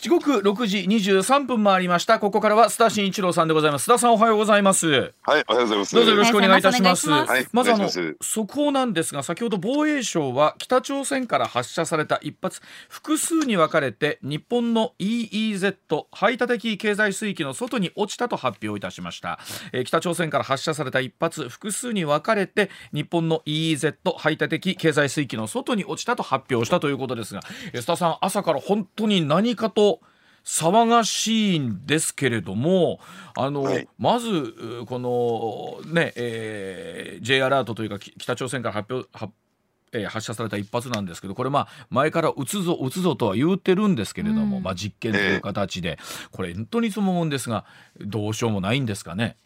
時刻6時23分回りました。ここからは須田慎一郎さんでございます。須田さんおはようございます。はいおはようございます。どうぞよろしくお願いいたします。はいまずあの速報なんですが先ほど防衛省は北朝鮮から発射された一発複数に分かれて日本の EEZ 排他的経済水域の外に落ちたと発表いたしました、えー北朝鮮から発射された一発複数に分かれて日本の EEZ 排他的経済水域の外に落ちたと発表したということですがえー須田さん朝から本当に何かと騒がしいんですけれどもあの、はい。まずうこのね、えー J アラートというかき北朝鮮から発表発えー発射された一発なんですけどこれまあ前から撃つぞ撃つぞとは言うてるんですけれども、うん。まあ、実験という形で、これ本当にそのもんですがどうしようもないんですかね。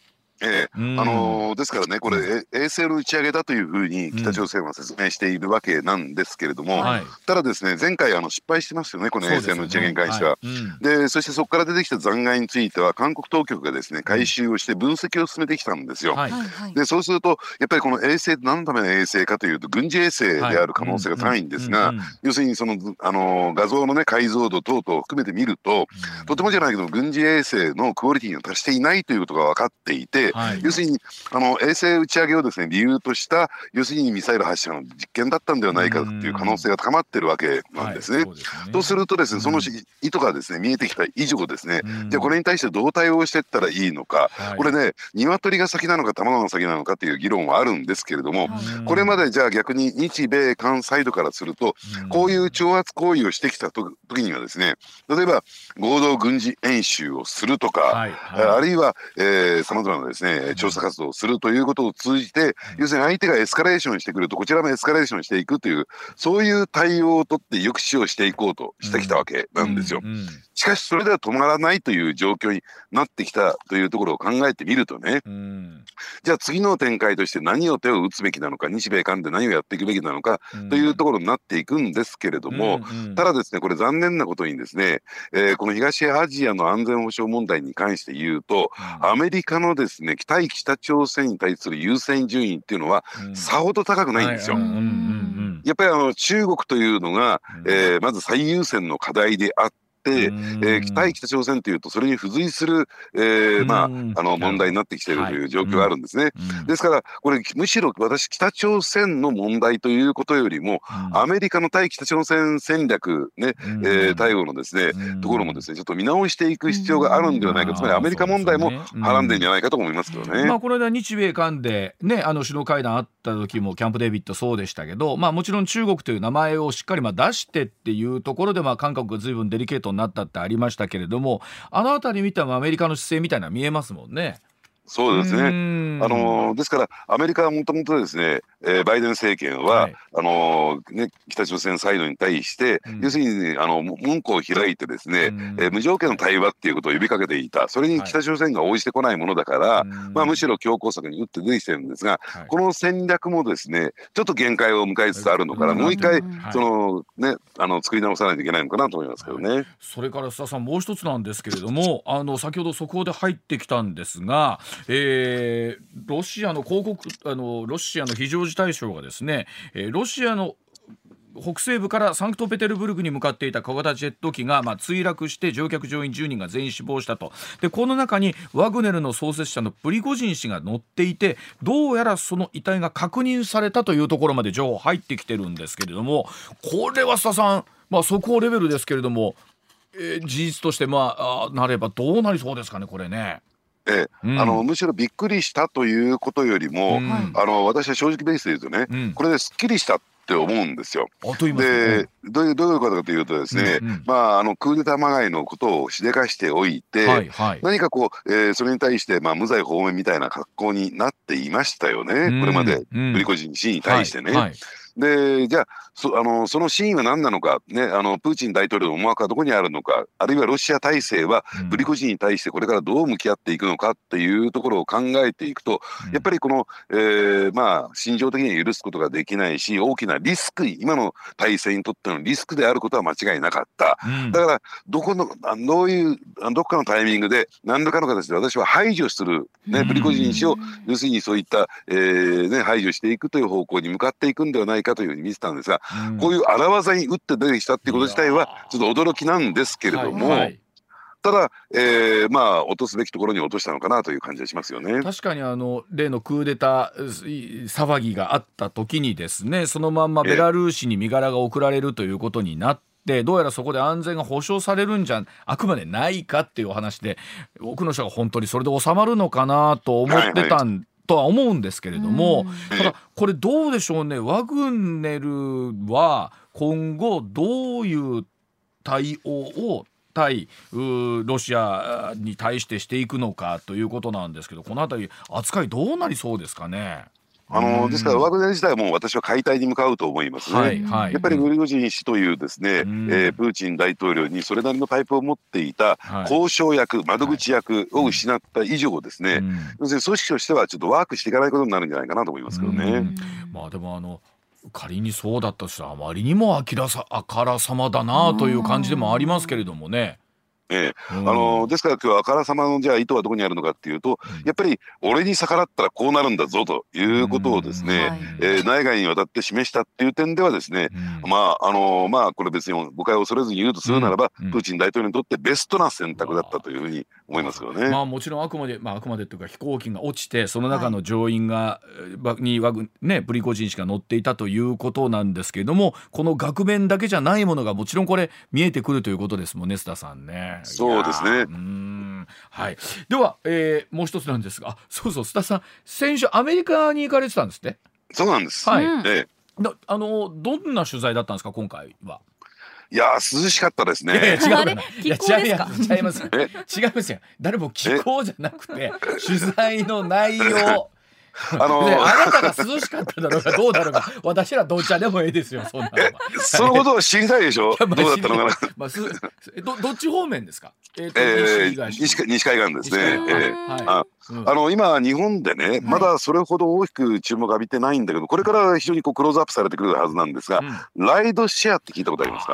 ええ。うんあのーですからねこれ、え衛星の打ち上げだというふうに北朝鮮は説明しているわけなんですけれども、はい、ただですね前回あの失敗してますよねこの衛星の打ち上げに関しては。そうですよねでそしてそこから出てきた残骸については韓国当局がですね回収をして分析を進めてきたんですよ。はい。はいはい。はい。でそうするとやっぱりこの衛星って何のための衛星かというと軍事衛星である可能性が高いんですが、うんうんうん。要するにそのあの画像のね解像度等々を含めて見るととてもじゃないけど軍事衛星のクオリティには達していないということが分かっていて、はい。要するにあの衛星打ち上げをですね理由とした要するにミサイル発射の実験だったんではないかという可能性が高まってるわけなんですね。はいそうね。とするとですねそのうん意図がですね見えてきた以上ですね、うんじゃあこれに対してどう対応していったらいいのか、はい。これね鶏が先なのか卵が先なのかという議論はあるんですけれども、うんこれまでじゃあ逆に日米韓サイドからするとこういう挑発行為をしてきたと時にはですね例えば合同軍事演習をするとか、はいはい。あるいはさまざまなですね調査活動をするということを通じて、要するに相手がエスカレーションしてくるとこちらもエスカレーションしていくというそういう対応を取って抑止をしていこうとしてきたわけなんですよ。しかしそれでは止まらないという状況になってきたというところを考えてみるとねうん。じゃあ次の展開として何を手を打つべきなのか日米韓で何をやっていくべきなのかというところになっていくんですけれども、ただですねこれ残念なことにですね、えーこの東アジアの安全保障問題に関して言うとアメリカのですね対北朝鮮に対する優先順位っていうのはうん。さほど高くないんですよ。やっぱりあの中国というのが、うん。えーまず最優先の課題であって、えー対北朝鮮というとそれに付随する、えーまあ、うんあの問題になってきているという状況があるんですね。うん。ですからこれむしろ私北朝鮮の問題ということよりもアメリカの対北朝鮮戦略ね、うん。えー対応のですね、うん。ところもですねちょっと見直していく必要があるんではないか、うん。つまりアメリカ問題もはらんでんじゃないかと思いますよね。まあこの間日米韓でねあの首脳会談あった時もキャンプ・デービッドそうでしたけどまあもちろん中国という名前をしっかりまあ出してっていうところでまあ韓国が随分デリケートになったってありましたけれどもあの辺り見てもアメリカの姿勢みたいな見えますもんね。そうですね。ねあのーですからアメリカはもともとですね、えーバイデン政権は、はい。あのーね、北朝鮮サイドに対して、うん。要するに、ね、あの門戸を開いてですね、うん。えー無条件の対話っていうことを呼びかけていた。それに北朝鮮が応じてこないものだから、まあ、むしろ強硬策に打って出てきてるんですが、はい。この戦略もですねちょっと限界を迎えつつあるのかな、うん。もう一回、はい。そのねあの作り直さないといけないのかなと思いますけどね。それから須田さんもう一つなんですけれどもあの先ほど速報で入ってきたんですが、えーロシアの広告あのロシアの非常事態省がですね、えーロシアの北西部からサンクトペテルブルクに向かっていた小型ジェット機が、まあ、墜落して乗客乗員10人が全員死亡したとでこの中にワグネルの創設者のプリゴジン氏が乗っていてどうやらその遺体が確認されたというところまで情報入ってきてるんですけれどもこれは須田さん、まあ、速報レベルですけれども、えー事実として、まあ、あなればどうなりそうですかねこれね。ええ。うん。あのむしろびっくりしたということよりも、うん。あの私は正直ベースで言うとね、うん。これですっきりしたって思うんですよ。で、どういうどういうことかというとですね、うんうん。まああのクーデターまがいのことをしでかしておいて、はいはい。何かこう、えーそれに対してまあ無罪放免みたいな格好になっていましたよね、うん。これまで。うん。プリコジン氏に対してね。はいはいでじゃあそあのその真意は何なのか、ね、あのプーチン大統領の思惑はどこにあるのかあるいはロシア体制はうん。プリコジンに対してこれからどう向き合っていくのかっていうところを考えていくと、やっぱりこの、えーまあ心情的には許すことができないし大きなリスク今の体制にとってのリスクであることは間違いなかった。うん。だからどこのあどういうあどっかのタイミングで何らかの形で私は排除する、ね、プリコジン氏を要するにそういった、えーね、排除していくという方向に向かっていくんではないないかというふうに見てたんですが、うん。こういう荒技に打って出てきたっていうこと自体はちょっと驚きなんですけれども、はいはい。ただ、えーまあ落とすべきところに落としたのかなという感じがしますよね。確かにあの例のクーデターい騒ぎがあった時にですねそのまんまベラルーシに身柄が送られるということになってどうやらそこで安全が保障されるんじゃあくまでないかっていうお話で多くの人が本当にそれで収まるのかなと思ってたん、とは思うんですけれども、ただこれどうでしょうねワグネルは今後どういう対応を対ロシアに対してしていくのかということなんですけどこの辺り扱いどうなりそうですかね？あのうん。ですからワグネル自体はもう私は解体に向かうと思いますね。はいはい、やっぱりプリゴジン氏というですね、うん。えープーチン大統領にそれなりのパイプを持っていたはい。交渉役、窓口役を失った以上ですね、うん。要するに組織としてはちょっとワークしていかないことになるんじゃないかなと思いますけどね。うん。まあでもあの仮にそうだったとしたらあまりにもあきらさあからさまだなという感じでもありますけれどもね。ええ。うん。あのですから今日あからさまのじゃあ意図はどこにあるのかっていうと、うん。やっぱり俺に逆らったらこうなるんだぞということをですね、はい。えー内外にわたって示したっていう点ではですね、うん。まああのまあこれ別に誤解を恐れずに言うとするならば、プーチン大統領にとってベストな選択だったというふうに思いますよね。まあもちろんあくまでまああくまでというか飛行機が落ちてその中の乗員が、えーばにワグねプリゴジン氏が乗っていたということなんですけれどもこの額面だけじゃないものがもちろんこれ見えてくるということですもんね須田さんね。そうですね。はい。では、えーもう一つなんですが。あそうそう。須田さん先週アメリカに行かれてたんですね。そうなんです。はい。うん。えだあのどんな取材だったんですか今回は？えいやー涼しかったですいやいやね。違う。いや気候ですか？違ういや違いますえ違いますよ。誰も気候じゃなくて取材の内容あの ね、あなたが涼しかっただろうがどうだろうが私らどっちでもいいですよそんなのは。そのことを知りたいでしょ？まあどうだったのかな？まあ、すどどっち方面ですか、えーとえー西東西海岸ですね。ええ。はい。あうん。あの今日本でねまだそれほど大きく注目浴びてないんだけどこれから非常にこうクローズアップされてくるはずなんですがうん。ライドシェアって聞いたことありますか？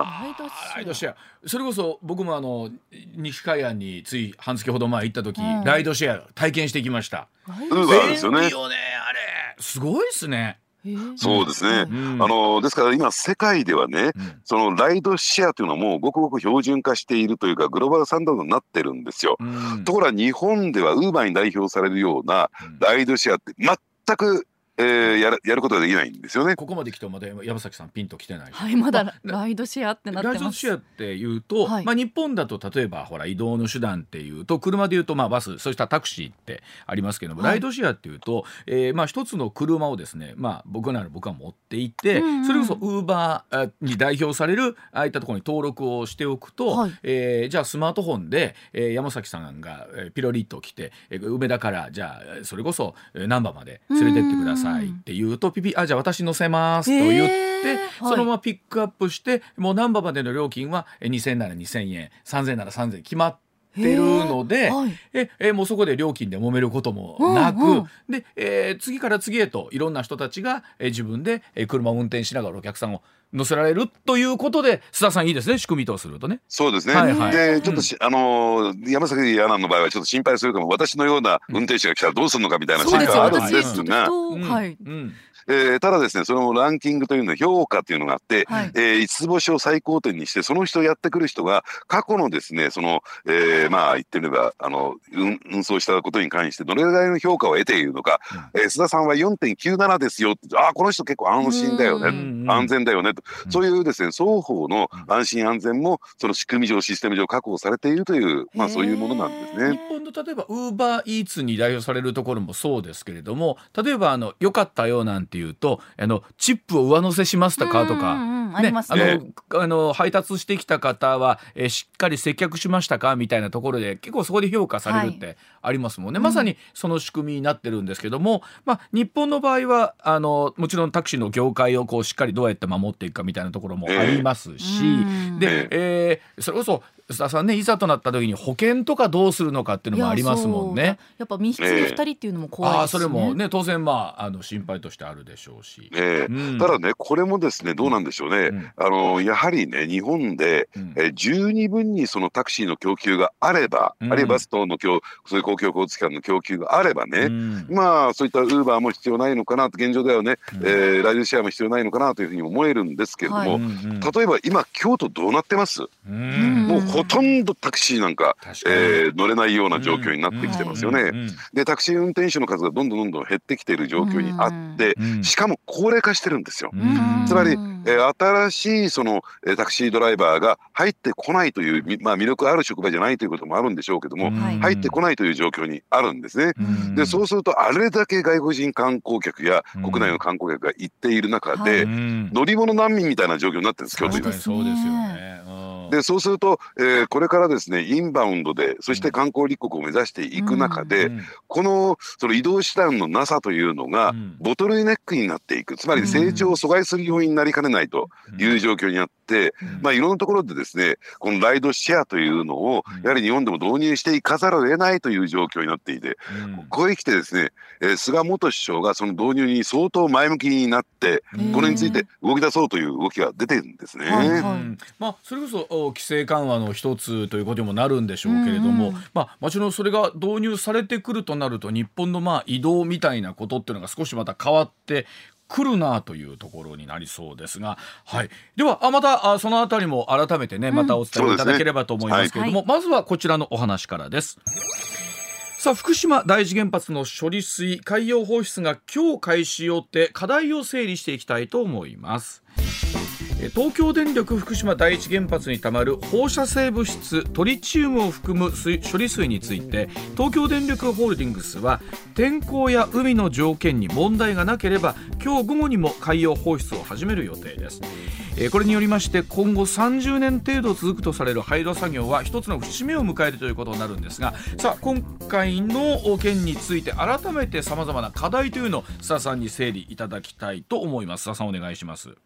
ライドシェアそれこそ僕もあの西海岸につい半月ほど前行った時、うん。ライドシェア体験してきました。ライドウーバーですよね。便利よねあれ。すごいですね。えー。そうですね。うん。あのですから今世界ではねうん。そのライドシェアというのはもうごくごく標準化しているというかグローバルスタンダードになってるんですよ。うん。ところが日本ではウーバーに代表されるようなうん。ライドシェアって全く、えーやるやることができないんですよね。ここまで来てもまだ山崎さんピンと来てない。はいまだあライドシェアってなってます。ライドシェアっていうと、はい。まあ、日本だと例えばほら移動の手段っていうと車でいうとまあバスそうしたタクシーってありますけども、はい。ライドシェアっていうと、えーまあ、一つの車をですね、まあ、僕なら僕は持っていて、うんうんそれこそウーバーに代表されるああいったところに登録をしておくと、はい。えーじゃあスマートフォンで、えー山崎さんが、えーピロリッと来て、えー梅田からじゃあそれこそえー難波まで連れてってくださいって言うとピピあじゃあ私乗せますと言って、そのままピックアップしてもう難波までの料金はえー2000なら2000円3000なら3000円決まってるので、はい。ええもうそこで料金で揉めることもなく、うんうん。で、えー次から次へといろんな人たちが、えー自分で、えー車を運転しながらお客さんを乗せられるということで須田さんいいですね仕組みとするとね。そうですね。はいはい。で、ちょっとし、あのー山崎アナの場合はちょっと心配するかも、私のような運転手が来たらどうするのかみたいなそうですよ心配はあるん私ですが、うん。はい。うんえーただですね、そのランキングというのは評価というのがあって、はい。えー五つ星を最高点にして、その人やってくる人が、過去のですね、その、えーまあ言ってみれば、あの、運運送したことに関して、どれぐらいの評価を得ているのか、えー須田さんは4.97ですよって、ああ、この人結構安心だよね。うん安全だよねと、うん。そういうですね双方の安心安全もその仕組み上システム上確保されているというまあそういうものなんです日ね。本の例えばウーバーイーツに代表されるところもそうですけれども例えばあの良かったよなんていうとあのチップを上乗せしましたかとか。うんうんうんありますあねのあの配達してきた方は、えーしっかり接客しましたかみたいなところで結構そこで評価されるってありますもんね、うん。まさにその仕組みになってるんですけども、まあ、日本の場合はあのもちろんタクシーの業界をこうしっかりどうやって守っていくかみたいなところもありますし、うん。で、えーそれこそ須田さんねいざとなった時に保険とかどうするのかっていうのもありますもんね。いやっぱ密室で二人っていうのも怖いですね。ああそれもね当然まああの心配としてあるでしょうし。ええ。うん。ただね、これもですね、どうなんでしょうね、うん。あのやはりね、日本で、うん。えー十二分にそのタクシーの供給があれば、うん。あるいはバス等の供そういう公共交通機関の供給があればね、うん。まあそういったウーバーも必要ないのかなと現状ではね、うん。えーライドシェアも必要ないのかなというふうに思えるんですけれども、例えば今京都どうなってます、うん。もうほとんどタクシーなんか、えー乗れないような状況になってきてますよね。うんうん。でタクシー運転手の数がどんどんどんどん減ってきている状況にあって、うんしかも高齢化してるんですよ。うん。つまりうん。えー新しいその、えータクシードライバーが入ってこないという、みまあ、魅力ある職場じゃないということもあるんでしょうけども、はい。入ってこないという状況にあるんですね。うん。でそうするとあれだけ外国人観光客やうん。国内の観光客が行っている中はで、うん。乗り物難民みたいな状況になってるんです京都そうですよね。うん。でそうすると、えーこれからですねインバウンドでそして観光立国を目指していく中で、うん。このその移動手段のなさというのが、うん。ボトルネックになっていく。つまり成長を阻害する要因になりかねないという状況にあって、うん。まあ、いろんなところでですねこのライドシェアというのをうん。やはり日本でも導入していかざるを得ないという状況になっていてうん。ここへ来てですね、えー菅元首相がその導入に相当前向きになってうん。これについて動き出そうという動きが出てるんですね。はいうん。まあ、それこそお規制緩和の一つということにもなるんでしょうけれども、うん。うんまあ、もちろんそれが導入されてくるとなると日本のまあ移動みたいなことっていうのが少しまた変わってくるなというところになりそうですが、はい、ではあまたあそのあたりも改めてねまたお伝えいただければと思いますけれども、まずはこちらのお話からです。さあ福島第一原発の処理水海洋放出が今日開始予定課題を整理していきたいと思います。え東京電力福島第一原発にたまる放射性物質トリチウムを含む処理水について東京電力ホールディングスは天候や海の条件に問題がなければ今日午後にも海洋放出を始める予定ですこれによりまして今後30年程度続くとされる廃炉作業は一つの節目を迎えるということになるんですがさあ今回の件について改めてさまざまな課題というのを須田さんに整理いただきたいと思います須田さんお願いします。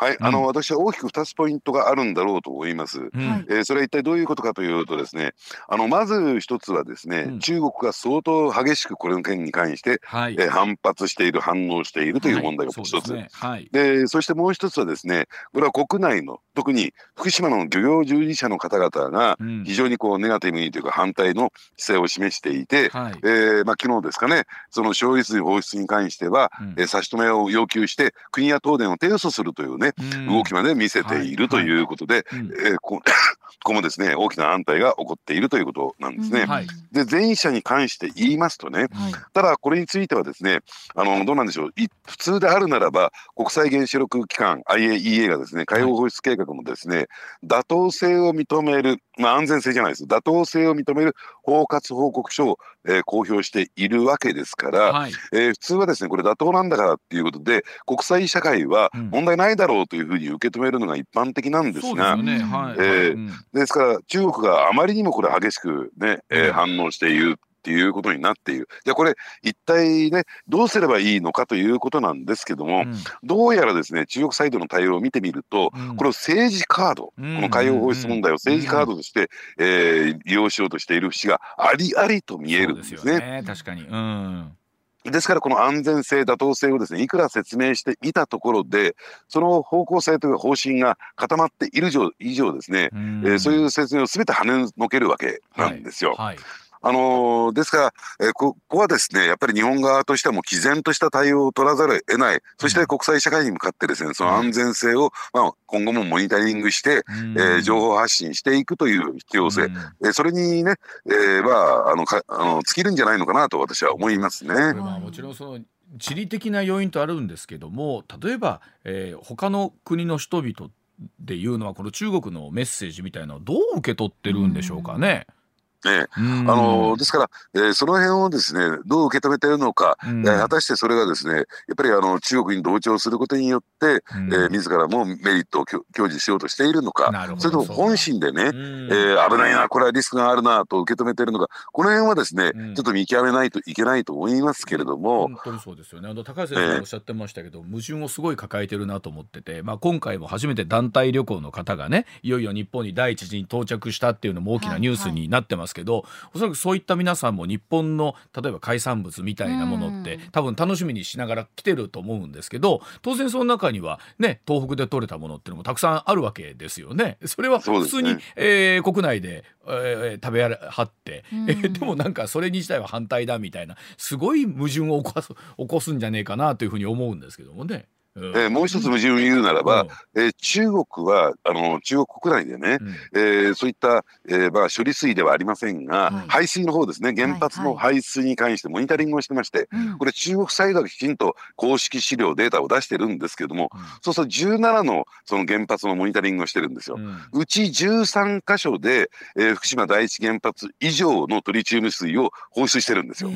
はい、あの私は大きく2つポイントがあるんだろうと思います。うん。はい。えーそれは一体どういうことかというとですねあのまず一つはですね、うん。中国が相当激しくこれの件に関して、はい。えー反発している反応しているという問題がはい一つ、そうですね。はい。でそしてもう一つはですねこれは国内の特に福島の漁業従事者の方々がうん。非常にこうネガティブにというか反対の姿勢を示していて、はい。えーまあ、昨日ですかねその処理水放出に関しては、うん。えー差し止めを要求して国や東電を提訴するというね、うん。動きまで見せているということで、うんえーこここもですね大きな反対が起こっているということなんですね。はい。で前者に関して言いますとねはい。ただこれについてはですねあのどうなんでしょう。い普通であるならば国際原子力機関 IAEA がですね海洋放出計画もですね、妥当性を認める、まあ、安全性じゃないです。妥当性を認める包括報告書を、えー公表しているわけですから、はい。えー普通はですねこれ妥当なんだからっていうことで国際社会はうん。問題ないだろうというふうに受け止めるのが一般的なんですが、そうですよね。はい。えーうんですから中国があまりにもこれ激しくね、えーうん。反応しているっていうことになっている。じゃあこれ一体ねどうすればいいのかということなんですけども、うん。どうやらですね中国サイドの対応を見てみると、うん。これを政治カード、うん。この海洋放出問題を政治カードとして、えー利用しようとしている節がありありと見えるんですそうよね。確かに。うんですからこの安全性妥当性をですねいくら説明してみたところでその方向性というか方針が固まっている以上ですね、うん。えーそういう説明をすべて跳ねのけるわけなんですよ。はいあのーですから、えーこここはですねやっぱり日本側としてはもう毅然とした対応を取らざるを得ない。そして国際社会に向かってですねその安全性を、まあ、今後もモニタリングして、うん。えー情報発信していくという必要性、うん。えーそれにね、えーまああのかあの尽きるんじゃないのかなと私は思いますね。まあもちろんその地理的な要因とあるんですけども例えば、えー他の国の人々でいうのはこの中国のメッセージみたいなのをどう受け取ってるんでしょうかね。ねうんあのーですから、えーその辺をですねどう受け止めているのか、うん。えー果たしてそれがですねやっぱりあの中国に同調することによって、うん。えー自らもメリットを享享受しようとしているのかなるほどそれとも本心でね、うん。えー危ないなこれはリスクがあるなと受け止めているのかこの辺はですね、うん。ちょっと見極めないといけないと思いますけれども、本当にそうですよね。あの高橋先生がおっしゃってましたけど、矛盾をすごい抱えてるなと思ってて、まあ、今回も初めて団体旅行の方がねいよいよ日本に第一次に到着したっていうのも大きなニュースになってますますけどおそらくそういった皆さんも日本の例えば海産物みたいなものって多分楽しみにしながら来てると思うんですけど当然その中にはね東北で採れたものっていうのもたくさんあるわけですよね。それは普通に、ねえー、国内で、えー、食べはって、えー、でもなんかそれに自体は反対だみたいなすごい矛盾を起こす起こすんじゃねえかなというふうに思うんですけどもね。えー、もう一つ矛盾を言うならば、えー、中国はあの中国国内でね、うん、えー、そういった、えーまあ、処理水ではありませんが、はい、排水の方ですね原発の排水に関してモニタリングをしてまして、はいはい、これ中国サイドがきちんと公式資料データを出してるんですけども、うん、そうすると17のその原発のモニタリングをしてるんですよ。うん、うち13箇所で、えー、福島第一原発以上のトリチウム水を放出してるんですよ。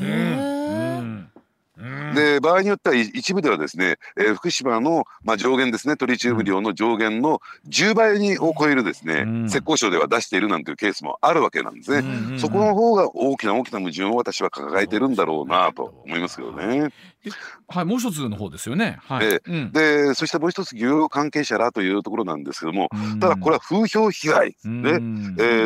で場合によっては一部ではですね、えー、福島の、まあ、上限ですねトリチウム量の上限の10倍にを超えるですね、うん、浙江省では出しているなんていうケースもあるわけなんですね、そこの方が大きな大きな矛盾を私は抱えてるんだろうなと思いますけどね。はい、もう一つの方ですよね。はい、で、そしてもう一つ漁業関係者らというところなんですけども、ただこれは風評被害。で、え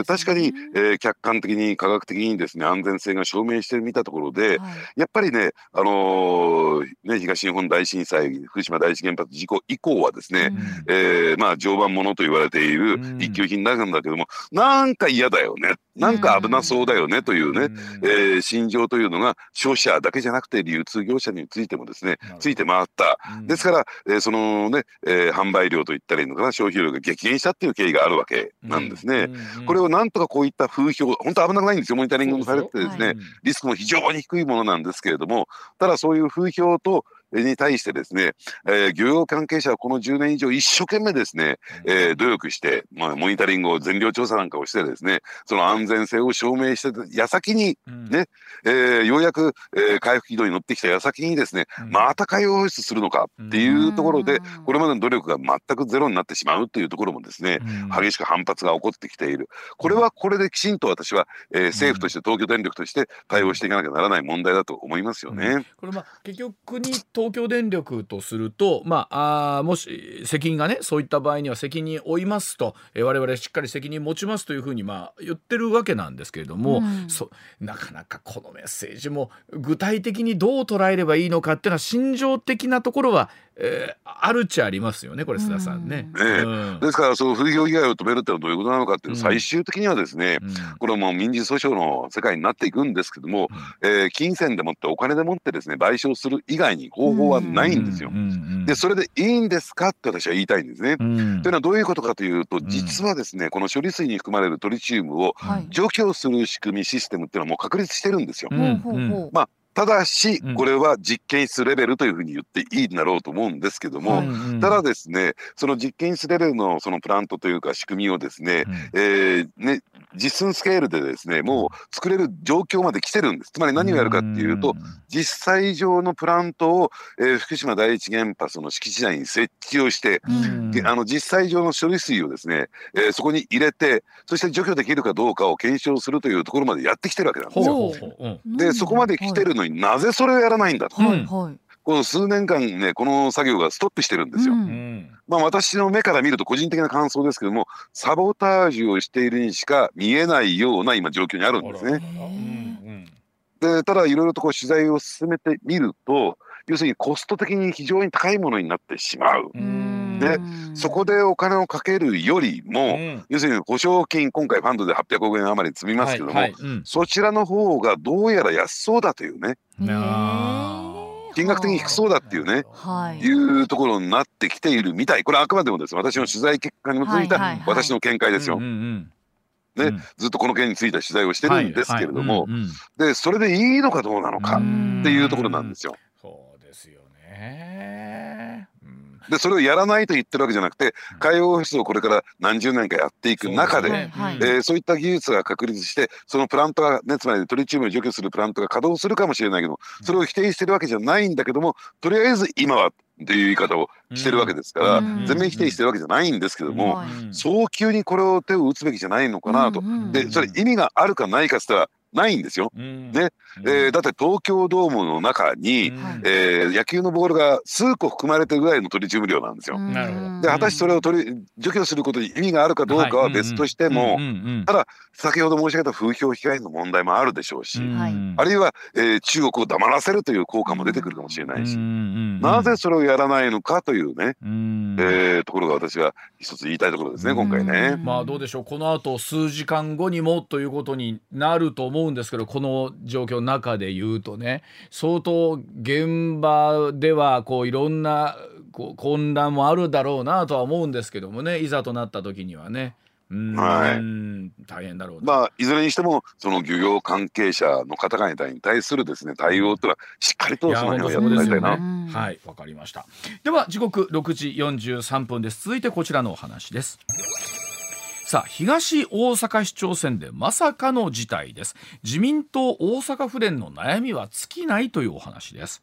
ー、確かに、えー、客観的に科学的にですね安全性が証明してみたところで、はい、やっぱりねあのー、ね東日本大震災福島第一原発事故以降はですね、えー、まあ常磐ものと言われている一級品なんだけども、なんか嫌だよね。なんか危なそうだよねというね、えー、心情というのが消費者だけじゃなくて流通業者についてもですねついて回った、ですから、えー、そのね、えー、販売量といったらいいのかな消費量が激減したっていう経緯があるわけなんですね。これをなんとかこういった風評本当危なくないんですよモニタリングもされてですね、リスクも非常に低いものなんですけれどもただそういう風評とに対してですね、えー、漁業関係者はこの10年以上一生懸命ですね、えー、努力して、まあ、モニタリングを全量調査なんかをしてですねその安全性を証明して矢先にね、うん、えー、ようやく、えー、回復軌道に乗ってきた矢先にですね、うん、また海洋放出するのかっていうところで、これまでの努力が全くゼロになってしまうというところもですね、激しく反発が起こってきている。これはこれできちんと私は、えー、政府として東京電力として対応していかなきゃならない問題だと思いますよね。これまあ結局国東京電力とすると、まあ、あもし責任がねそういった場合には責任を負いますと、えー、我々しっかり責任持ちますというふうに、まあ、言ってるわけなんですけれども、うん、そなかなかこのメッセージも具体的にどう捉えればいいのかっていうのは心情的なところはえー、あるっちゃありますよねこれ須田さんね。ねうん、ですからその風評被害を止めるってのはどういうことなのかっていう、最終的にはですね、うん、これはもう民事訴訟の世界になっていくんですけども、うん、えー、金銭でもってお金でもってですね賠償する以外に方法はないんですよ。でそれでいいんですかって私は言いたいんですね。というのはどういうことかというと実はですねこの処理水に含まれるトリチウムを除去する仕組みシステムっていうのはもう確立してるんですよ。まあただし、これは実験室レベルというふうに言っていいんだろうと思うんですけども、ただですね、その実験室レベルのそのプラントというか仕組みをですね、うん、えー、ね、実寸スケールでですね、もう作れる状況まで来てるんです。つまり何をやるかっていうと、実際上のプラントを、えー、福島第一原発の敷地内に設置をして、あの実際上の処理水をですね、えー、そこに入れて、そして除去できるかどうかを検証するというところまでやってきてるわけなんですよ。で、そこまで来てるのになぜそれをやらないんだと。はいはいこの数年間ねこの作業がストップしてるんですよ。うん、まあ私の目から見ると個人的な感想ですけどもサボタージュをしているにしか見えないような今状況にあるんですね。でただいろいろとこう取材を進めてみると要するにコスト的に非常に高いものになってしまう。でそこでお金をかけるよりも、うん、要するに保証金今回ファンドで800億円余り積みますけども、はいはい。うん、そちらの方がどうやら安そうだというね。金額的に低そうだっていうね、はい、いうところになってきているみたい。これはあくまでもです私の取材結果に基づいた私の見解ですよ。ね、ずっとこの件について取材をしてるんですけれども、でそれでいいのかどうなのかっていうところなんですよ。そうですよね、でそれをやらないと言ってるわけじゃなくて海洋放出をこれから何十年かやっていく中でそう、ね。はい、えー、そういった技術が確立してそのプラントが、ね、つまりトリチウムを除去するプラントが稼働するかもしれないけどそれを否定してるわけじゃないんだけどもとりあえず今はっていう言い方をしてるわけですから、全面否定してるわけじゃないんですけども、早急にこれを手を打つべきじゃないのかなと。でそれ意味があるかないかっつったらないんですよ。うん。ね。えーだって東京ドームの中に、うん。えー野球のボールが数個含まれてるぐらいのトリチウム量なんですよ。なるほど。で果たしてそれを取り除去することに意味があるかどうかは別としても、うんうんただ先ほど申し上げた風評被害の問題もあるでしょうし、うん。はい。あるいは、えー中国を黙らせるという効果も出てくるかもしれないし、うんなぜそれをやらないのかというね、うん。えーところが私は一つ言いたいところですね、今回ね。まあどうでしょう。この後数時間後にもということになると思うんですけどこの状況の中で言うとね相当現場ではこういろんなこう混乱もあるだろうなとは思うんですけどもねいざとなった時にはねうん、はい大変だろうな。まあ、いずれにしてもその漁業関係者の方々に対するですね対応というのはしっかりとその辺は本当やってもらいたいな。うんはい、わかりました。では時刻6時43分です。続いてこちらのお話です。さあ東大阪市長選でまさかの事態です。自民党大阪府連の悩みは尽きないというお話です。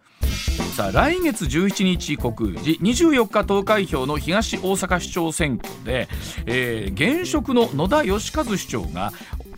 さあ来月17日告示24日投開票の東大阪市長選挙で、えー現職の野田義和市長が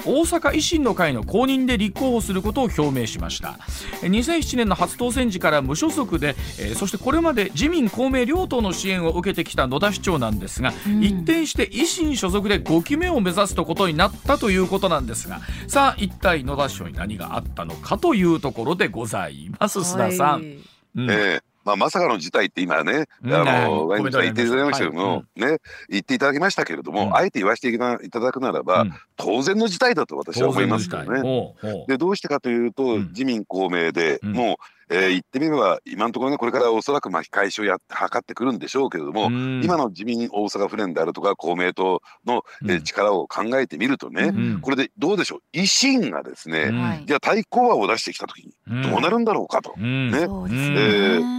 大阪維新の会の公認で立候補することを表明しました。えー2007年の初当選時から無所属で、えーそしてこれまで自民公明両党の支援を受けてきた野田市長なんですが、うん。一転して維新所属で5期目を目指すとことになったということなんですがさあ一体野田市長に何があったのかというところでございます須田さん。はい。うん。ええまあ、まさかの事態って今ね、うん。あはいの、ワインさん言っていただきましたけども、はい。ね、言っていただきましたけれども、うん。あえて言わせていただくならば、うん。当然の事態だと私は思いますけどね。でどうしてかというと、うん。自民公明で、うん。もう、えー言ってみれば今のところねこれからおそらく巻き返しをやって図ってくるんでしょうけれども、うん。今の自民大阪府連であるとか公明党の、えーうん。力を考えてみるとね、うん。これでどうでしょう？維新がですね、うん。はいじゃあ対抗馬を出してきた時にどうなるんだろうかと。うん。ね。そうですうんね。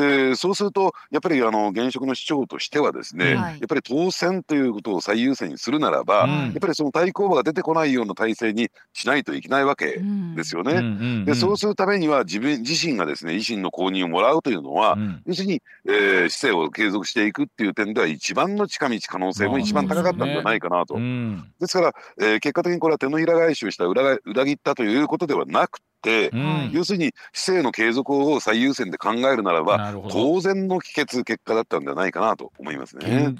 でそうするとやっぱりあの現職の市長としてはですね、はい。やっぱり当選ということを最優先にするならば、うん。やっぱりその対抗馬が出てこないような体制にしないといけないわけですよね。でそうするためには自分自身がですね維新の公認をもらうというのは、うん。要するに、えー、市政を継続していくっていう点では一番の近道可能性も一番高かったんじゃないかなと。うん。ですから、えー結果的にこれは手のひら返しをした裏が裏切ったということではなくて、うん要するに市政の継続を最優先で考えるならば当然の帰結結果だったんじゃないかなと思いますね。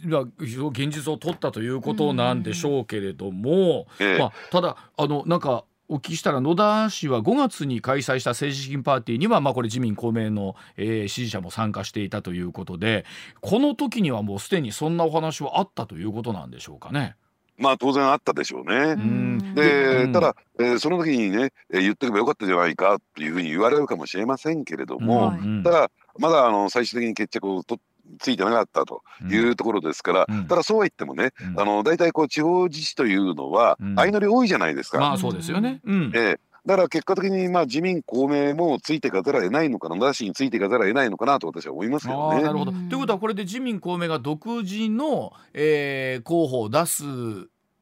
現実を取ったということなんでしょうけれども、ええまあ、ただあのなんかお聞きしたら野田氏は5月に開催した政治資金パーティーには、まあ、これ自民公明の、えー支持者も参加していたということでこの時にはもうすでにそんなお話はあったということなんでしょうかね。まあ当然あったでしょうね。ん。で、うん。ただ、えーその時にね、えー言っておけばよかったじゃないかというふうに言われるかもしれませんけれども、ただまだあの最終的に決着をとついてなかったというところですから、うん。ただそうは言ってもね、うん。あの大体こう地方自治というのはうん。相乗り多いじゃないですか。まあそうですよね。うん。えーだから結果的にまあ自民公明もついていかざるを得ないのかな野田氏についていかざるを得ないのかなと私は思いますけどね。なるほど。うんということはこれで自民公明が独自の、えー候補を出す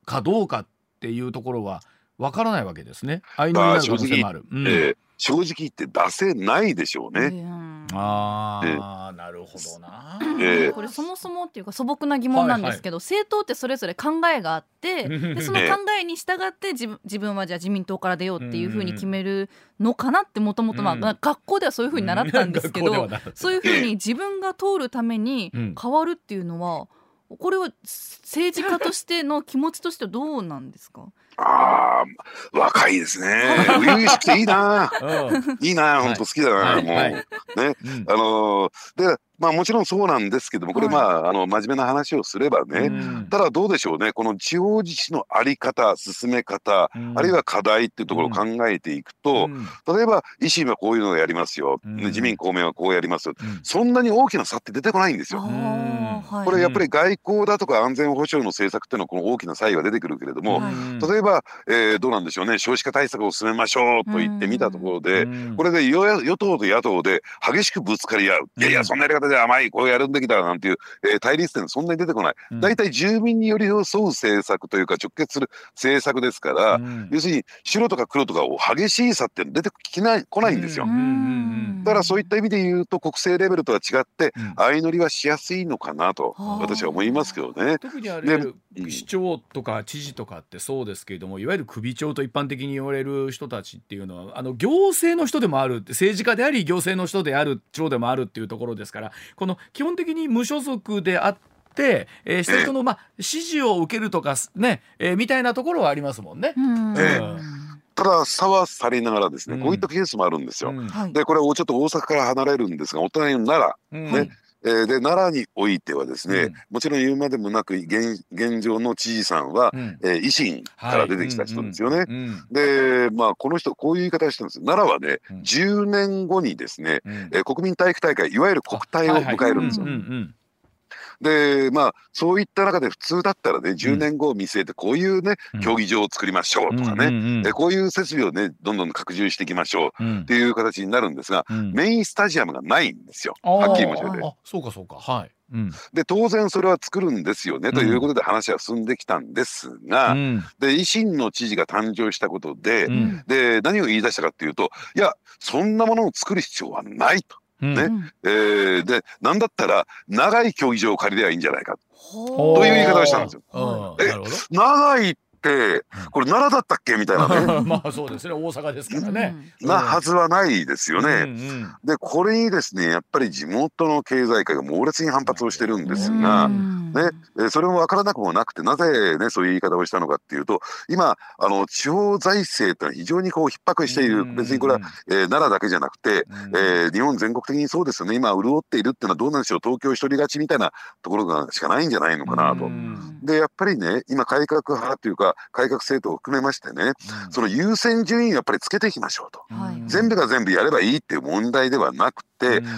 かどうかっていうところはわからないわけですね。相乗りになる可能性もある。うん。えー正直言って出せないでしょうね。うん。ああ、なるほどな。ええこれそもそもっていうか素朴な疑問なんですけど、政党ってそれぞれ考えがあってうん でその考えに従って自分自分はじゃあ自民党から出ようっていうふうに決めるのかなってもともとまあうん。学校ではそういうふうに習ったんですけど、そういうふうに自分が通るためにうん変わるっていうのは、これは政治家としての気持ちとしてはどうなんですか？ああ若いですね。初々しくていいな。うんいいな、本当好きだな、もう。ね、うんあのーで、まあもちろんそうなんですけども、これはい。まあ、あの、真面目な話をすればね、うん。ただどうでしょうね、この地方自治のあり方、進め方、うん。あるいは課題っていうところを考えていくと、うん。例えば維新はこういうのをやりますよ、うん。ね自民公明はこうやりますよ、うん。そんなに大きな差って出てこないんですよ。これやっぱり外交だとか安全保障の政策っていうのはこの大きな差異が出てくるけれども、例えば、えーどうなんでしょうね少子化対策を進めましょうと言ってみたところで、うん。これで与野与党と野党で激しくぶつかり合う、いやいやそんなやり方れで甘いこうやるべきだなんていう、えー対立点そんなに出てこない、うん。大体住民に寄り添う政策というか直結する政策ですから、うん。要するに白とか黒とか激しい差って出てきない来ないんですよ。だからそういった意味で言うと国政レベルとは違ってうん。相乗りはしやすいのかなとはあ。私は思いますけどね。特にあれうん。市長とか知事とかってそうですけれどもいわゆる首長と一般的に言われる人たちっていうのはあの行政の人でもある政治家であり行政の人である長でもあるっていうところですからこの基本的に無所属であって、えー、人の、まあ、指示を受けるとかね、えーみたいなところはありますもんね。うん。ええ。ただ差はさりながらですね、うん。こういったケースもあるんですよ。うん。はいでこれをちょっと大阪から離れるんですがお隣の奈うん。ね良、えーで奈良においてはですね、うん。もちろん言うまでもなく現現状の知事さんは、うん。えー維新から出てきた人ですよね。うんうんでまあこの人こういう言い方をしてるんです。よ奈良はね、うん。10年後にですね、うん。えー国民体育大会いわゆる国体を迎えるんですよ。はいはいうんうんでまあそういった中で普通だったらね10年後を見据えてこういうね、うん。競技場を作りましょうとかね、うこういう設備をねどんどん拡充していきましょううん。っていう形になるんですが、うん。メインスタジアムがないんですよ。はっきり申し上げて。あそうかそうか。はい。うん。で当然それは作るんですよね、うんということで話は進んできたんですが、うん。で維新の知事が誕生したことで、うん。で何を言い出したかっていうといやそんなものを作る必要はないと。うん。ね。うん。えーでなんだったら長い競技場を借りればいいんじゃないか。ほという言い方をしたんですよ。うんなるほど。長いってこれ奈良だったっけ？みたいなね。まあそうですね。大阪ですからね。なはずはないですよね。うんうん。でこれにですねやっぱり地元の経済界が猛烈に反発をしてるんですが、うん。ねえーそれも分からなくもなくてなぜ、ね、そういう言い方をしたのかっていうと今あの地方財政ってのは非常にこう逼迫している。別にこれは、えー奈良だけじゃなくて、うんえー日本全国的にそうですよね。今潤っているっていうのはどうなんでしょう。東京一人勝ちみたいなところがしかないんじゃないのかなと。うん。でやっぱりね今改革派というか改革政党を含めましてねその優先順位をやっぱりつけていきましょうと。はい。全部が全部やればいいっていう問題ではなくて、うん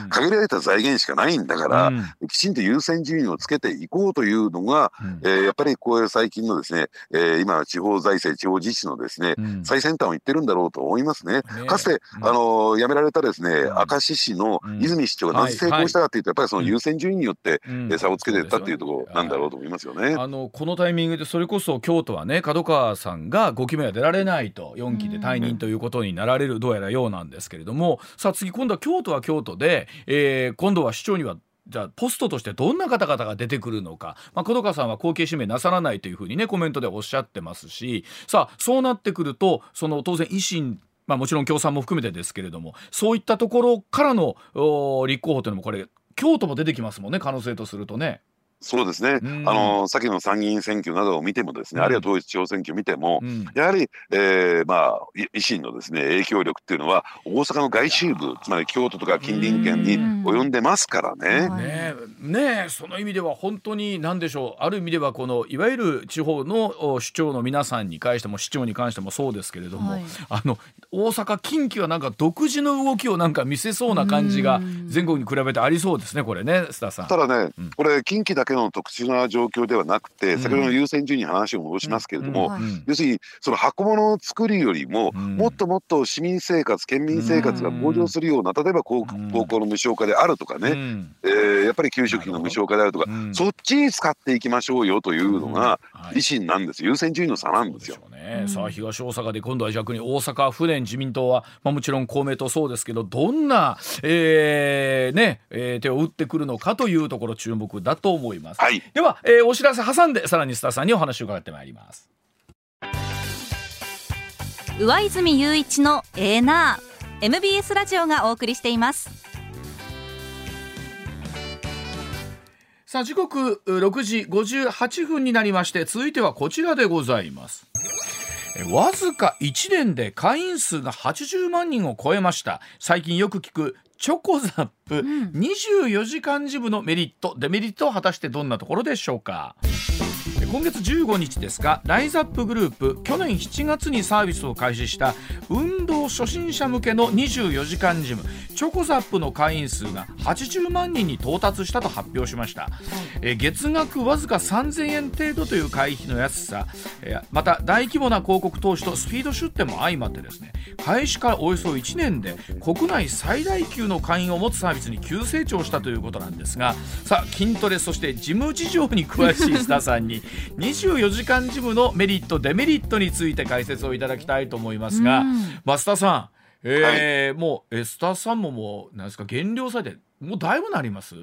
限られた財源しかないんだから、うん。きちんと優先順位をつけていこうというのが、うん。えーやっぱりこういう最近のですね、えー今地方財政地方自治のですね、うん。最先端を言ってるんだろうと思いますね。ねかつて、うん。あの辞められたですね、うん。明石市のうん。泉市長がなぜ成功したかっていうと、やっぱりその優先順位によって、う差をつけていったっていうところなんだろうと思いますよね。あのこのタイミングでそれこそ京都はね角川さんが5期目は出られないと4期で退任ということになられるどうやらようなんですけれどもさあ次今度は京都は京都で、えー今度は市長にはじゃあポストとしてどんな方々が出てくるのか、まあ、小川さんは後継指名なさらないというふうにねコメントでおっしゃってますしさあそうなってくるとその当然維新まあ、もちろん共産も含めてですけれどもそういったところからの立候補というのもこれ京都も出てきますもんね可能性とするとね。そうですね、うん。あの先の参議院選挙などを見てもですね、うん。あるいは統一地方選挙を見ても、うん。やはり、えーまあ、い維新のですね影響力っていうのは大阪の外州部つまり京都とか近隣県に及んでますからね。はいねえその意味では本当に何でしょう？ある意味ではこのいわゆる地方のお首長の皆さんに関しても市長に関してもそうですけれども、はい。あの大阪近畿はなんか独自の動きをなんか見せそうな感じがうん。全国に比べてありそうですねこれね須田さん。ただね、うん。これ近畿だけの特殊な状況ではなくて、うん。先ほどの優先順位に話を戻しますけれども、要するにその箱物を作るよりも、うん。もっともっと市民生活県民生活が向上するような、例えば高校の無償化であるとかね、うん。えーやっぱり給食費の無償化であるとか、うん。そっちに使っていきましょうよというのがはい維新なんです優先順位の差なんですよ。ね、さあ東大阪で今度は逆に大阪府連自民党は、まあ、もちろん公明党そうですけどどんな、えーねえー手を打ってくるのかというところ注目だと思います。はい。では、えーお知らせ挟んでさらにスターさんにお話を伺ってまいります。上泉雄一のエーナー。MBS ラジオがお送りしていますさあ時刻う6時58分になりまして続いてはこちらでございます。えわずか1年で会員数が80万人を超えました。最近よく聞くチョコザップん。24時間ジムのメリットデメリットは果たしてどんなところでしょうか？え今月15日ですがライザップグループ去年7月にサービスを開始した運動初心者向けの24時間ジムチョコザップの会員数が80万人に到達したと発表しました、えー月額わずか3000円程度という会費の安さ、えーまた大規模な広告投資とスピード出店も相まってですね開始からおよそ1年で国内最大級の会員を持つサービスに急成長したということなんですがさあ筋トレそしてジム事情に詳しい須田さんに24時間ジムのメリットデメリットについて解説をいただきたいと思いますが、うん。まあ、須田さん、えーもうえ須田さんももうなんですか減量されてもうだいぶなります？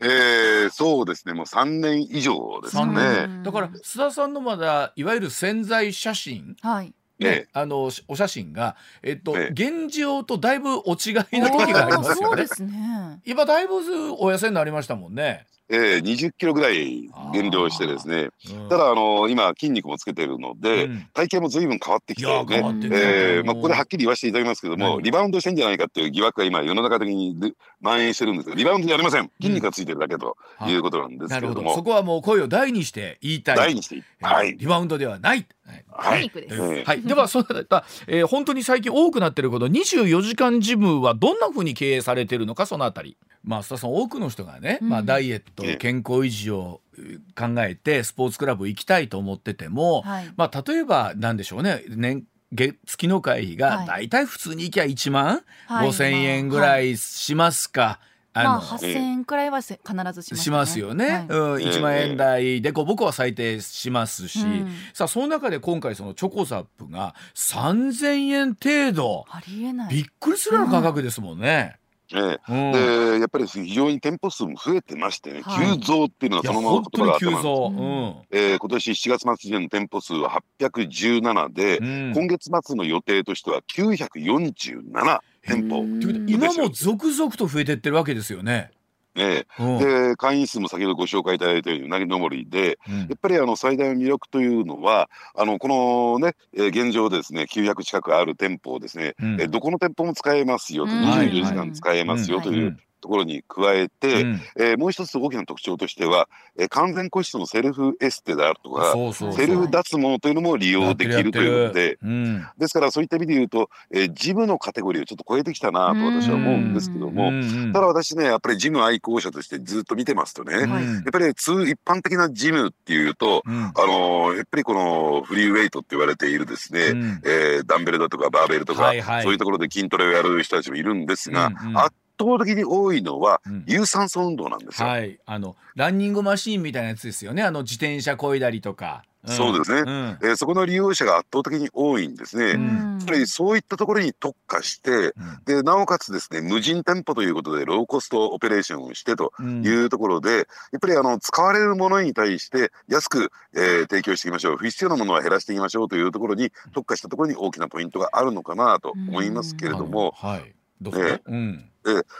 えー、そうですね。もう3年以上です三ね。年。だから須田さんのまだいわゆる潜在写真はい。ね、ええ。あのお写真が、えっと、え現状とだいぶお違いな時がありますよね。そうですね。今だいぶお痩せになりましたもんね。えー、20キロぐらい減量してですね。うんただあの今筋肉もつけてるので、うん。体型も随分変わってきてね。ってるえーまあ、ここではっきり言わせていただきますけども、はいリバウンドしてんじゃないかっていう疑惑が今世の中的にで蔓延してるんですけどリバウンドじゃありません。筋肉がついてるだけとはいいうことなんですなるほど。けれども、そこはもう声を大にして言いたい。大にしてはい。リバウンドではない。はい。はい筋肉ではい、ではそういった、えー本当に最近多くなっていること24時間ジムはどんなふうに経営されているのかそのあたり。まあ須田さん多くの人がね、うん。まあ、ダイエットええ。健康維持をえー考えてスポーツクラブ行きたいと思ってても、はい。まあ、例えばなんでしょうね。年月月の会費がはい。だいたい普通に行きゃ1万はい。5,000円ぐらいしますか。まあ、まあの8000円くらいはせ必ずします、ね、しますよね、はい。うん、ええ。1万円台でこう僕は最低しますし、うん。さあその中で今回そのチョコザップが3,000円程度。ありえない。びっくりするような価格ですもんね。えうんえでやっぱり非常に店舗数も増えてましてね、はい。急増っていうのがそのまま言葉が頭なんです。増、ううん。えー今年7月末時点の店舗数は817で、うん。今月末の予定としては947店舗、今も続々と増えてってるわけですよね。えうん。ーで会員数も先ほどご紹介いただいたようにうなぎ登りでうん。やっぱりあの最大の魅力というのはあのこのね、えー現状ですね900近くある店舗をですね、うん。えーどこの店舗も使えますよと、うん。24時間使えますようん。とい。うところに加えて、うん。えーもう一つ大きな特徴としては、えー完全個室のセルフエステであるとかセルフ脱毛というのも利用できるということで。うん。ですからそういった意味で言うと、えージムのカテゴリーをちょっと超えてきたなと私は思うんですけども、うんただ私ねやっぱりジム愛好者としてずっと見てますとね、うんはい。やっぱり通一般的なジムっていうと、うん。あのーやっぱりこのフリーウェイトって言われているですね、うん。えーダンベルだとかバーベルとか、はいはい。そういうところで筋トレをやる人たちもいるんですが、うんうん。圧倒的に多いのはうん有酸素運動なんですよ。はい、あのランニングマシーンみたいなやつですよね。あの自転車こいだりとか。んそうですねんえーそこの利用者が圧倒的に多いんですね。うんうんやっぱりそういったところに特化してでなおかつですね無人店舗ということでローコストオペレーションをしてとうんいうところで、やっぱりあの使われるものに対して安く、えー提供していきましょう不必要なものは減らしていきましょうというところに特化したところに大きなポイントがあるのかなと思いますけれども、はい。どうぞ。えうん。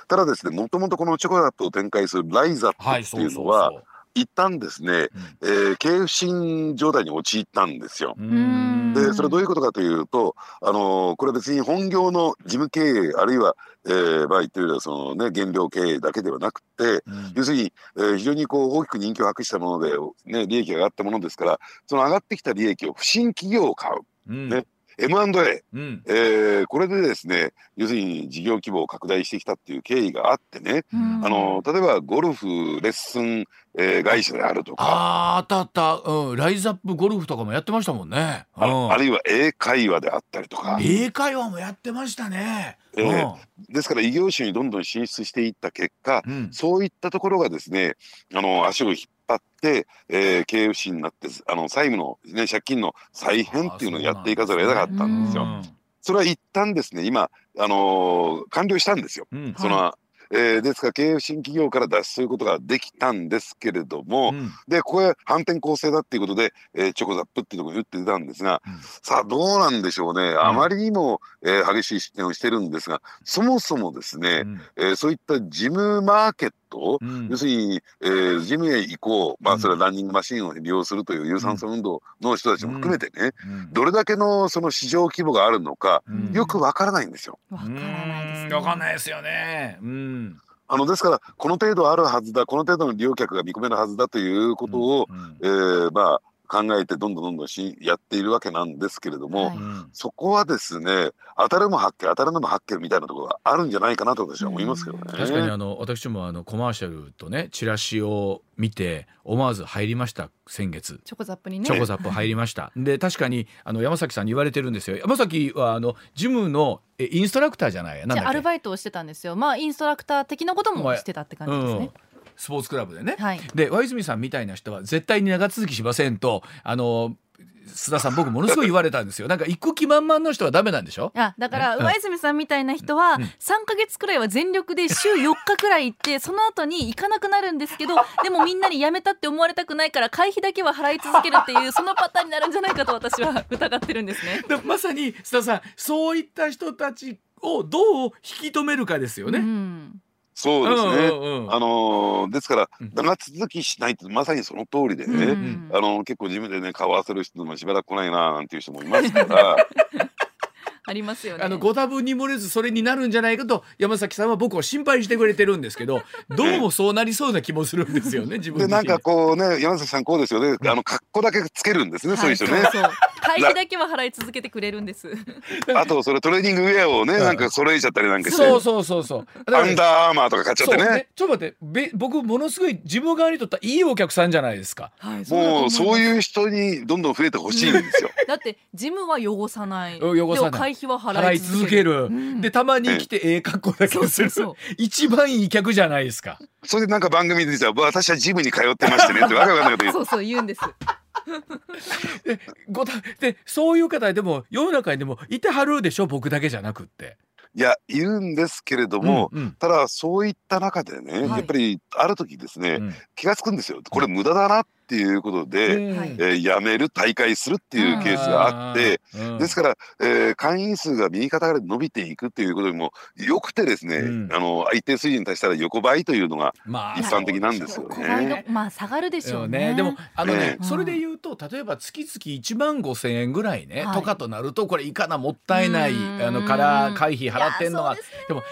ただですねもともとこのチョコザップを展開するライザッはい、プっていううのはそう。一旦ですね、えー経営不振状態に陥ったんですよ。うんでそれどういうことかというと、あのーこれ別に本業の事務経営あるいは、えーまあ言ってみればそのね減量経営だけではなくてうん要するに、えー非常にこう大きく人気を博したもので、ね、利益が上がったものですからその上がってきた利益を不審企業を買ううんね M&A、うん。えーこれでですね要するに事業規模を拡大してきたっていう経緯があってね、うん。あの例えばゴルフレッスン、えー会社であるとか。あーあったあった、うん、ライズアップゴルフとかもやってましたもんね。あうん。あるいは英会話であったりとか、英会話もやってましたね。ええですから異業種にどんどん進出していった結果うん。うんそういったところがですねあの足を引っ張って、えー経営不振になってあの債務の、ね、借金の再編っていうのをやっていかざるを得なかったんですよ。うん。それは一旦ですね今、あのー完了したんですよ。うん。そのえーですから経営不振企業から脱出することができたんですけれども、うん。でここへ反転攻勢だっていうことで、えーチョコザップっていうところに打って出たんですが、うん。さあどうなんでしょうね、あまりにも、えー激しい失点をしてるんですがそもそもですね、うん。えーそういったジムマーケット、うん。要するに、えージムへ行こう、まうん。あ、それはランニングマシンを利用するという有酸素運動の人たちも含めてね、うん。どれだけのその市場規模があるのか、うん。よくわからないんですよ。わからないですわかんないですよね。うん。あのですからこの程度あるはずだこの程度の利用客が見込めるはずだということを、うん。えーまあ考えてどんどんどんどんしやっているわけなんですけれども、はいうんそこはですね当たるも発見当たらぬも発見みたいなところがあるんじゃないかなと私は思いますけどね。確かにあの私もあのコマーシャルとねチラシを見て思わず入りました先月。チョコザップにねチョコザップ入りました。で確かにあの山崎さんに言われてるんですよ。山崎はあのジムのえインストラクターじゃない？なんアルバイトをしてたんですよまあインストラクター的なこともしてたって感じですね、うん、スポーツクラブでね。はいで和泉さんみたいな人は絶対に長続きしませんとあの須田さん僕ものすごい言われたんですよ。なんか行く気満々の人はダメなんでしょ？あだからうん上泉さんみたいな人はうん3ヶ月くらいは全力で週4日くらい行って その後に行かなくなるんですけどでもみんなに辞めたって思われたくないから会費だけは払い続けるっていうそのパターンになるんじゃないかと私は 疑ってるんですね。でまさに須田さんそういった人たちをどう引き止めるかですよね。うんそうですね、うんうんうん。あのーですからうん。長続きしないってまさにその通りでね、うんあの結構自分でね顔合わせる人もしばらく来ないななんていう人もいますからありますよね。あのご多分に漏れずそれになるんじゃないかと山崎さんは僕を心配してくれてるんですけど どうもそうなりそうな気もするんですよね自分自身でなんかこうね山崎さんこうですよね。あの格好だけつけるんですね、そういう人ね。そう。そう会費だけは払い続けてくれるんです。あとそれトレーニングウェアをねうんなんか揃えちゃったりなんかして、そうそうそうそう。アンダーアーマーとか買っちゃってね。そうね。ちょっと待って。べ僕ものすごい自分側にとってはいいお客さんじゃないですか。はい、もうそうういう人にどんどん増えてほしいんですよ。だってジムは汚さない。うん汚さない費は払い続ける。続ける、うん。でたまに来てええ格好だけする。そうそう一番いい客じゃないですか。それでなんか番組でじゃあ私はジムに通ってましてねってわけわかんないこと言う。そうそう言うんです。でごたでそういう方でも世の中にでもいてはるでしょ僕だけじゃなくって。いやいるんですけれども、うんうん。ただそういった中でね、はい。やっぱりある時ですね、うん。気がつくんですよ。これ無駄だなっていうことで、うん。はい。えーやめる退会するっていうケースがあって、うん。ですから、えー会員数が右肩が伸びていくっていうことにもよくてですね、うん。あの一定水準に達したら横ばいというのがまあ一般的なんですよね。まあ下がるでしょうね。でもあのねねそれで言うと例えば月々1万5千円ぐらいね、はい。とかとなるとこれいかなもったいないうん。あのから会費払ってんのがいやそうでも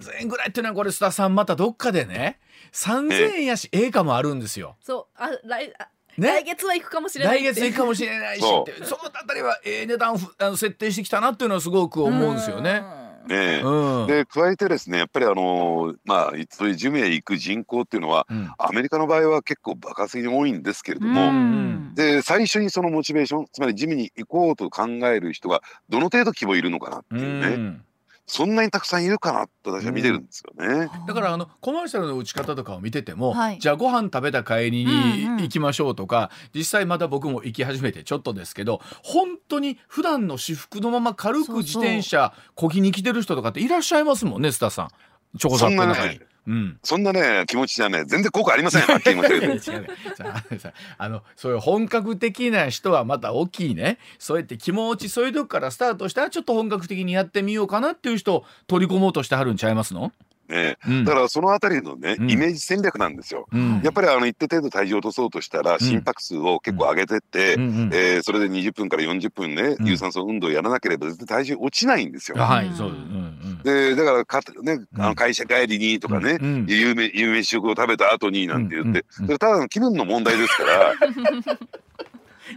3,000円ぐらいっていうのはこれ須田さんまたどっかでね3,000円やしええかもあるんですよ。そうあ来あね？来月は行くかもしれない。来月行くかもしれないしそってそのあたりはええ値段ふあの設定してきたなっていうのはすごく思うんですよね。ね、うん。で加えてですねやっぱりあのまあそういうジムへ行く人口っていうのはうん。アメリカの場合は結構爆発的に多いんですけれども、うんで最初にそのモチベーションつまりジムに行こうと考える人がどの程度規模いるのかなってういうね、んそんなにたくさんいるかなと私は見てるんですよね。だからあのコマーシャルの打ち方とかを見てても、はい。じゃあご飯食べた帰りにうんうん行きましょうとか、実際また僕も行き始めてちょっとですけど本当に普段の私服のまま軽く自転車こぎに来てる人とかっていらっしゃいますもんねスタッフさんチョコザップの中にそんなね。うん。そんなね気持ちじゃね全然効果ありません。はっきり言いましあのそういう本格的な人はまた大きいね。そうやって気持ちそういうとこからスタートしたらちょっと本格的にやってみようかなっていう人を取り込もうとしてはるんちゃいますの、ね、うん。だからそのあたりのね、うん。イメージ戦略なんですよ。うん。やっぱりあの一定程度体重を落とそうとしたら心拍数を結構上げてって、うん。うんえーそれで20分から40分ね、うん。有酸素運動をやらなければ絶対体重落ちないんですよ。はい、うんそう、でだからか、ね、あうん。の会社帰りにとかね、うん。有名有名食を食べた後になんて言って、それただの気分の問題ですから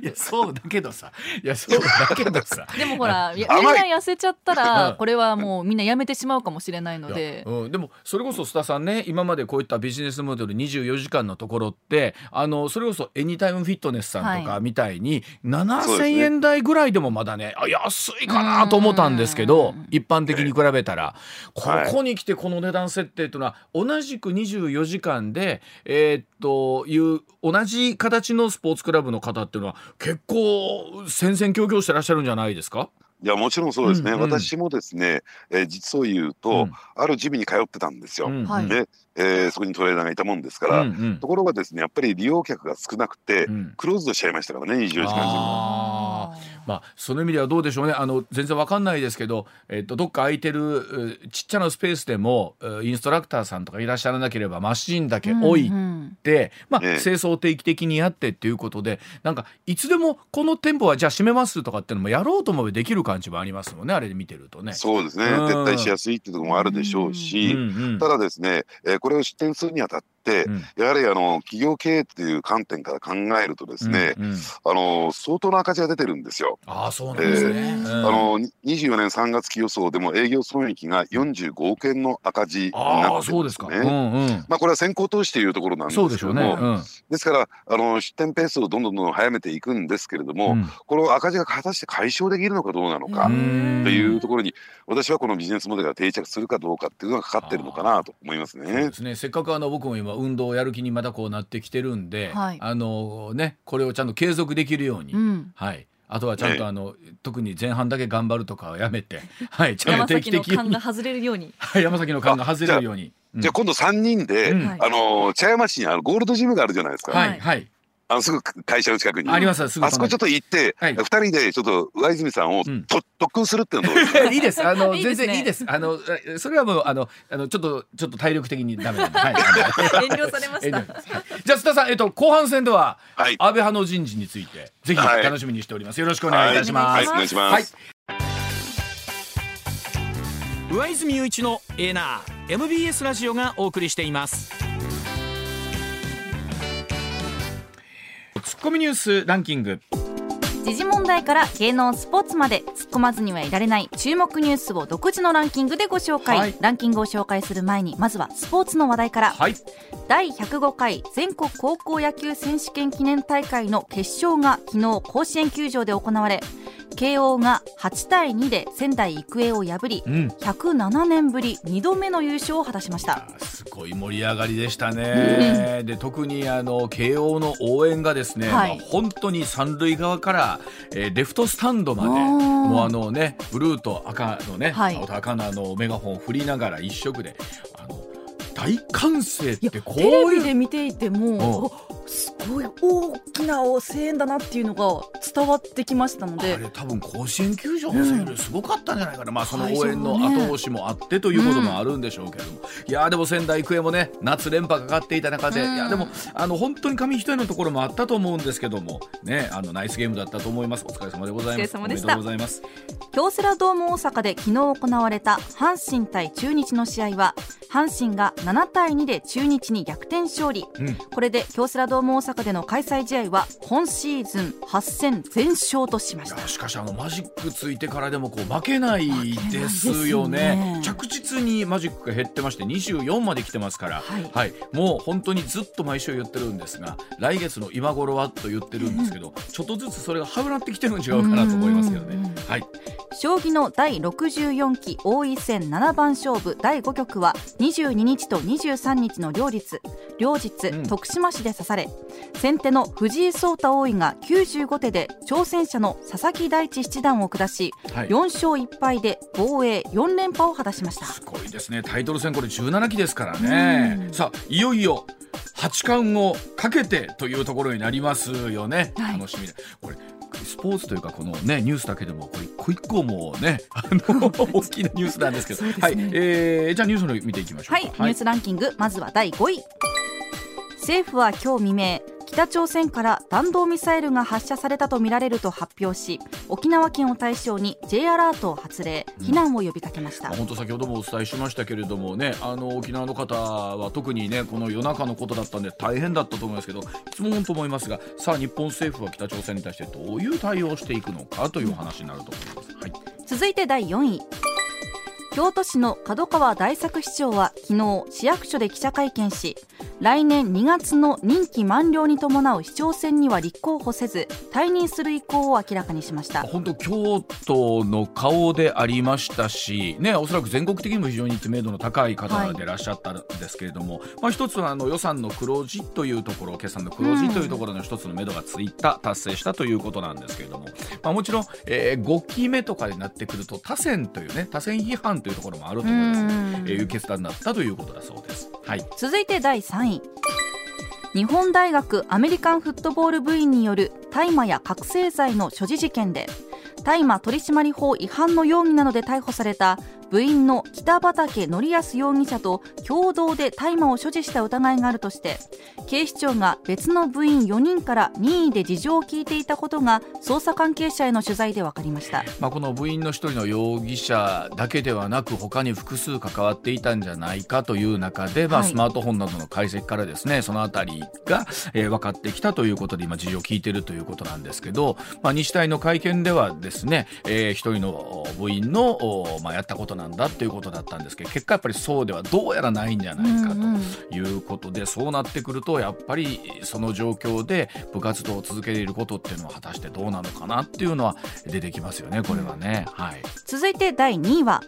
いやそうだけどさ。いやそうだけどさ。でもほらみんな痩せちゃったうん。らこれはもうみんなやめてしまうかもしれないのいでや。うん、でもそれこそ須田さんね今までこういったビジネスモデル24時間のところってあのそれこそエニタイムフィットネスさんとかはい。みたいに、そうです7,000ね円台ぐらいでもまだねあ安いかなと思ったんですけどうん。一般的に比べたら、こはい。こに来てこの値段設定というのは同じく24時間でえーっという同じ形のスポーツクラブの方っていうのは結構戦々恐々してらっしゃるんじゃないですか？いやもちろんそうですね、うんうん。私もですね、えー実を言うと、うん。あるジムに通ってたんですよ。うん。はい。で、えーそこにトレーナーがいたもんですから、うんうん。ところがですねやっぱり利用客が少なくて、うん。クローズドしちゃいましたからね24時間ジムあまあその意味ではどうでしょうね。あの全然わかんないですけど、えっとどっか空いてるうちっちゃなスペースでもうインストラクターさんとかいらっしゃらなければマシンだけ置いうん。て、まあ、ええ。清掃定期的にやってっていうことでなんかいつでもこの店舗はじゃあ閉めますとかっていうのもやろうと思えばできる感じもありますもんねあれで見てるとね。そうですね、うん。撤退しやすいっていうところもあるでしょうし、うんうんただですね、えーこれを出店するにあたって、やはりあの企業経営っていう観点から考えるとですね、うんうん。あの相当な赤字が出てるんですよ。ああそうなんですね、えーうん。あの24年3月期予想でも営業損益が45億円の赤字にあなってるあそうんですね。うんうん。まあこれは先行投資というところなんですけども、しょうね、うん。ですからあの出店ペースをどんどんどんどん早めていくんですけれども、うん。この赤字が果たして解消できるのかどうなのかうとんいうところに私はこのビジネスモデルが定着するかどうかっていうのがかかってるのかなと思いますね。で。すね。せっかくあの僕も今運動をやる気にまたこうなってきてるんで、はい。あのねこれをちゃんと継続できるように、うん。はい。あとはちゃんええとあの、特に前半だけ頑張るとかはやめて、はい、ちゃん山と定期的に。崎の勘が外れるように。はい山崎の勘が外れるように。うんじゃあ今度3人で、うん。はい。あの茶屋町にあのゴールドジムがあるじゃないですか、はいはいあのすぐ会社の近くに。ありますすぐあそこちょっと行って、はい。二人でちょっと上泉さんをうん。と、特訓するっていうのどうですか？いいです。あの 全然いいです。あのえそれはもうあのあのちょっとちょっと体力的にダメなんで。はい。遠慮されました。はい。じゃあ須田さんえっと後半戦でははい。安倍派の人事についてぜひはい。楽しみにしております。よろしくお願いい。たします。はいお願いします、はい。上泉雄一のエーナー MBS ラジオがお送りしていますコミニュースランキング。時事問題から芸能スポーツまで。突っ込まずにはいられない。注目ニュースを独自のランキングでご紹介、はい。ランキングを紹介する前にまずはスポーツの話題から、はい。第105回全国高校野球選手権記念大会の決勝が昨日甲子園球場で行われ慶応が8対2で仙台育英を破りうん。107年ぶり2度目の優勝を果たしました。あすごい盛り上がりでしたね。で特にあの慶応の応援がですね、はい。まあ本当に三塁側から、えーレフトスタンドまでもうあのねブルーと赤のね、はい。青と赤のあのメガホンを振りながら一色であの大歓声ってこうテレいうビで見ていてもあすごい大きな声援だなっていうのが伝わってきましたのあでれ多分甲子園球場の声援すごかったんじゃないかな、まあその応援の後押しもあってということもあるんでしょうけれども、いやーでも仙台育英もね夏連覇かかっていた中で、うん。いやでもあの本当に紙一重のところもあったと思うんですけどもねあのナイスゲームだったと思います。お疲れ様でございます。お疲れ様でした。ございます。京セラドーム大阪で昨日行われた阪神対中日の試合は阪神が7対2で中日に逆転勝利。うん。これで京セラドーム大阪での開催試合は今シーズン8戦全勝としました。しかしあのマジックついてからでもこう負けないですよね。ね。着実にマジックが減ってまして24まで来てますから、はい。もう本当にずっと毎週言ってるんですが来月の今頃はと言ってるんですけど、ちょっとずつそれがはぶなってきてるん違うかなと思いますけどね。うんうんうん。はい、将棋の第64期王位戦七番勝負第5局は22日と23日の両日両日、うん。徳島市で指され先手の藤井聡太王位が95手で挑戦者の佐々木大地七段を下し、はい。4勝1敗で防衛4連覇を果たしました。すごいですね。タイトル戦これ17期ですからね。うん。さあいよいよ八冠をかけてというところになりますよね、はい。楽しみでこれスポーツというかこのねニュースだけでもこれ一個一個もうね あの大きなニュースなんですけど。ね。はい、えーじゃあニュースの見ていきましょうはい、かニュースランキング。まずは第5位政府は今日未明北朝鮮から弾道ミサイルが発射されたとみられると発表し沖縄県を対象に J アラートを発令避難を呼びかけました、まあ本当先ほどもお伝えしましたけれどもねあの沖縄の方は特にねこの夜中のことだったんで大変だったと思いますけど質問と思いますがさあ日本政府は北朝鮮に対してどういう対応をしていくのかというお話になると思います。はい。続いて第4位京都市の門川大作市長は昨日市役所で記者会見し来年2月の任期満了に伴う市長選には立候補せず退任する意向を明らかにしました。本当京都の顔でありましたし、ね、おそらく全国的にも非常に知名度の高い方でい。らっしゃったんですけれども、まあ、一つはあの予算の黒字というところ決算の黒字というところの一つの目処がついた、達成したということなんですけれども、まあ、もちろん、え5期目とかになってくると他選というね他選批判というところもあると思います、うん。えーいう決断だったということだそうです。はい。続いて第3位。日本大学アメリカンフットボール部員による大麻や覚醒剤の所持事件で大麻取締法違反の容疑などで逮捕された部員の北畠成康容疑者と共同で大麻を所持した疑いがあるとして警視庁が別の部員4人から任意で事情を聞いていたことが捜査関係者への取材で分かりました、まあ、この部員の一人の容疑者だけではなく他に複数関わっていたんじゃないかという中で、まあ、はいスマートフォンなどの解析からですねそのあたりが、えー分かってきたということで今事情を聞いているということなんですけど、まあ、西大の会見ではですね、えー一人の部員の、おまあ、やったことなんだということだったんですけど結果やっぱりそうではどうやらないんじゃないかと。うんうんいうことでそうなってくるとやっぱりその状況で部活動を続けていることっていうのは果たしてどうなのかなっていうのは出てきますよねこれはね。はい続いて第2位は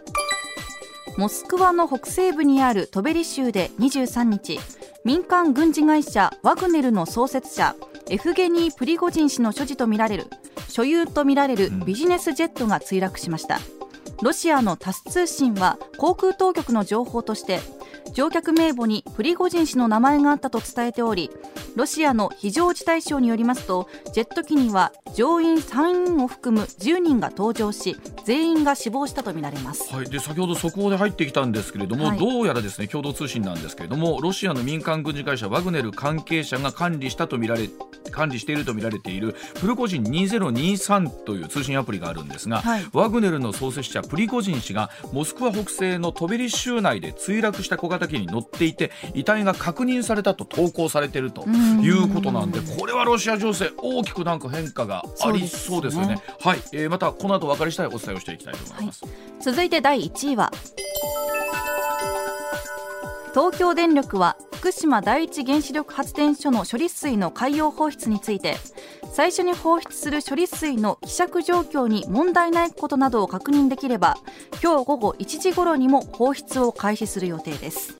モスクワの北西部にあるトベリ州で23日民間軍事会社ワグネルの創設者エフゲニー・プリゴジン氏の所持とみられる所有とみられるビジネスジェットが墜落しました、ロシアのタス通信は航空当局の情報として乗客名簿にプリゴジン氏の名前があったと伝えておりロシアの非常事態省によりますとジェット機には乗員3人を含む10人が搭乗し全員が死亡したとみられます。はい、で先ほど速報で入ってきたんですけれども、はい。どうやらですね共同通信なんですけれどもロシアの民間軍事会社ワグネル関係者が管理したとみられ管理しているとみられているプルコジン2023という通信アプリがあるんですが、はい。ワグネルの創設者プリゴジン氏がモスクワ北西のトベリ州内で墜落した小型機に乗っていて遺体が確認されたと投稿されているということなんでこれはロシア情勢大きくなんか変化がありそうですよね。はい、えーまたこの後お分かりしたいお伝えをしていきたいと思います。続いて第1位は。東京電力は福島第一原子力発電所の処理水の海洋放出について最初に放出する処理水の希釈状況に問題ないことなどを確認できれば今日午後1時頃にも放出を開始する予定です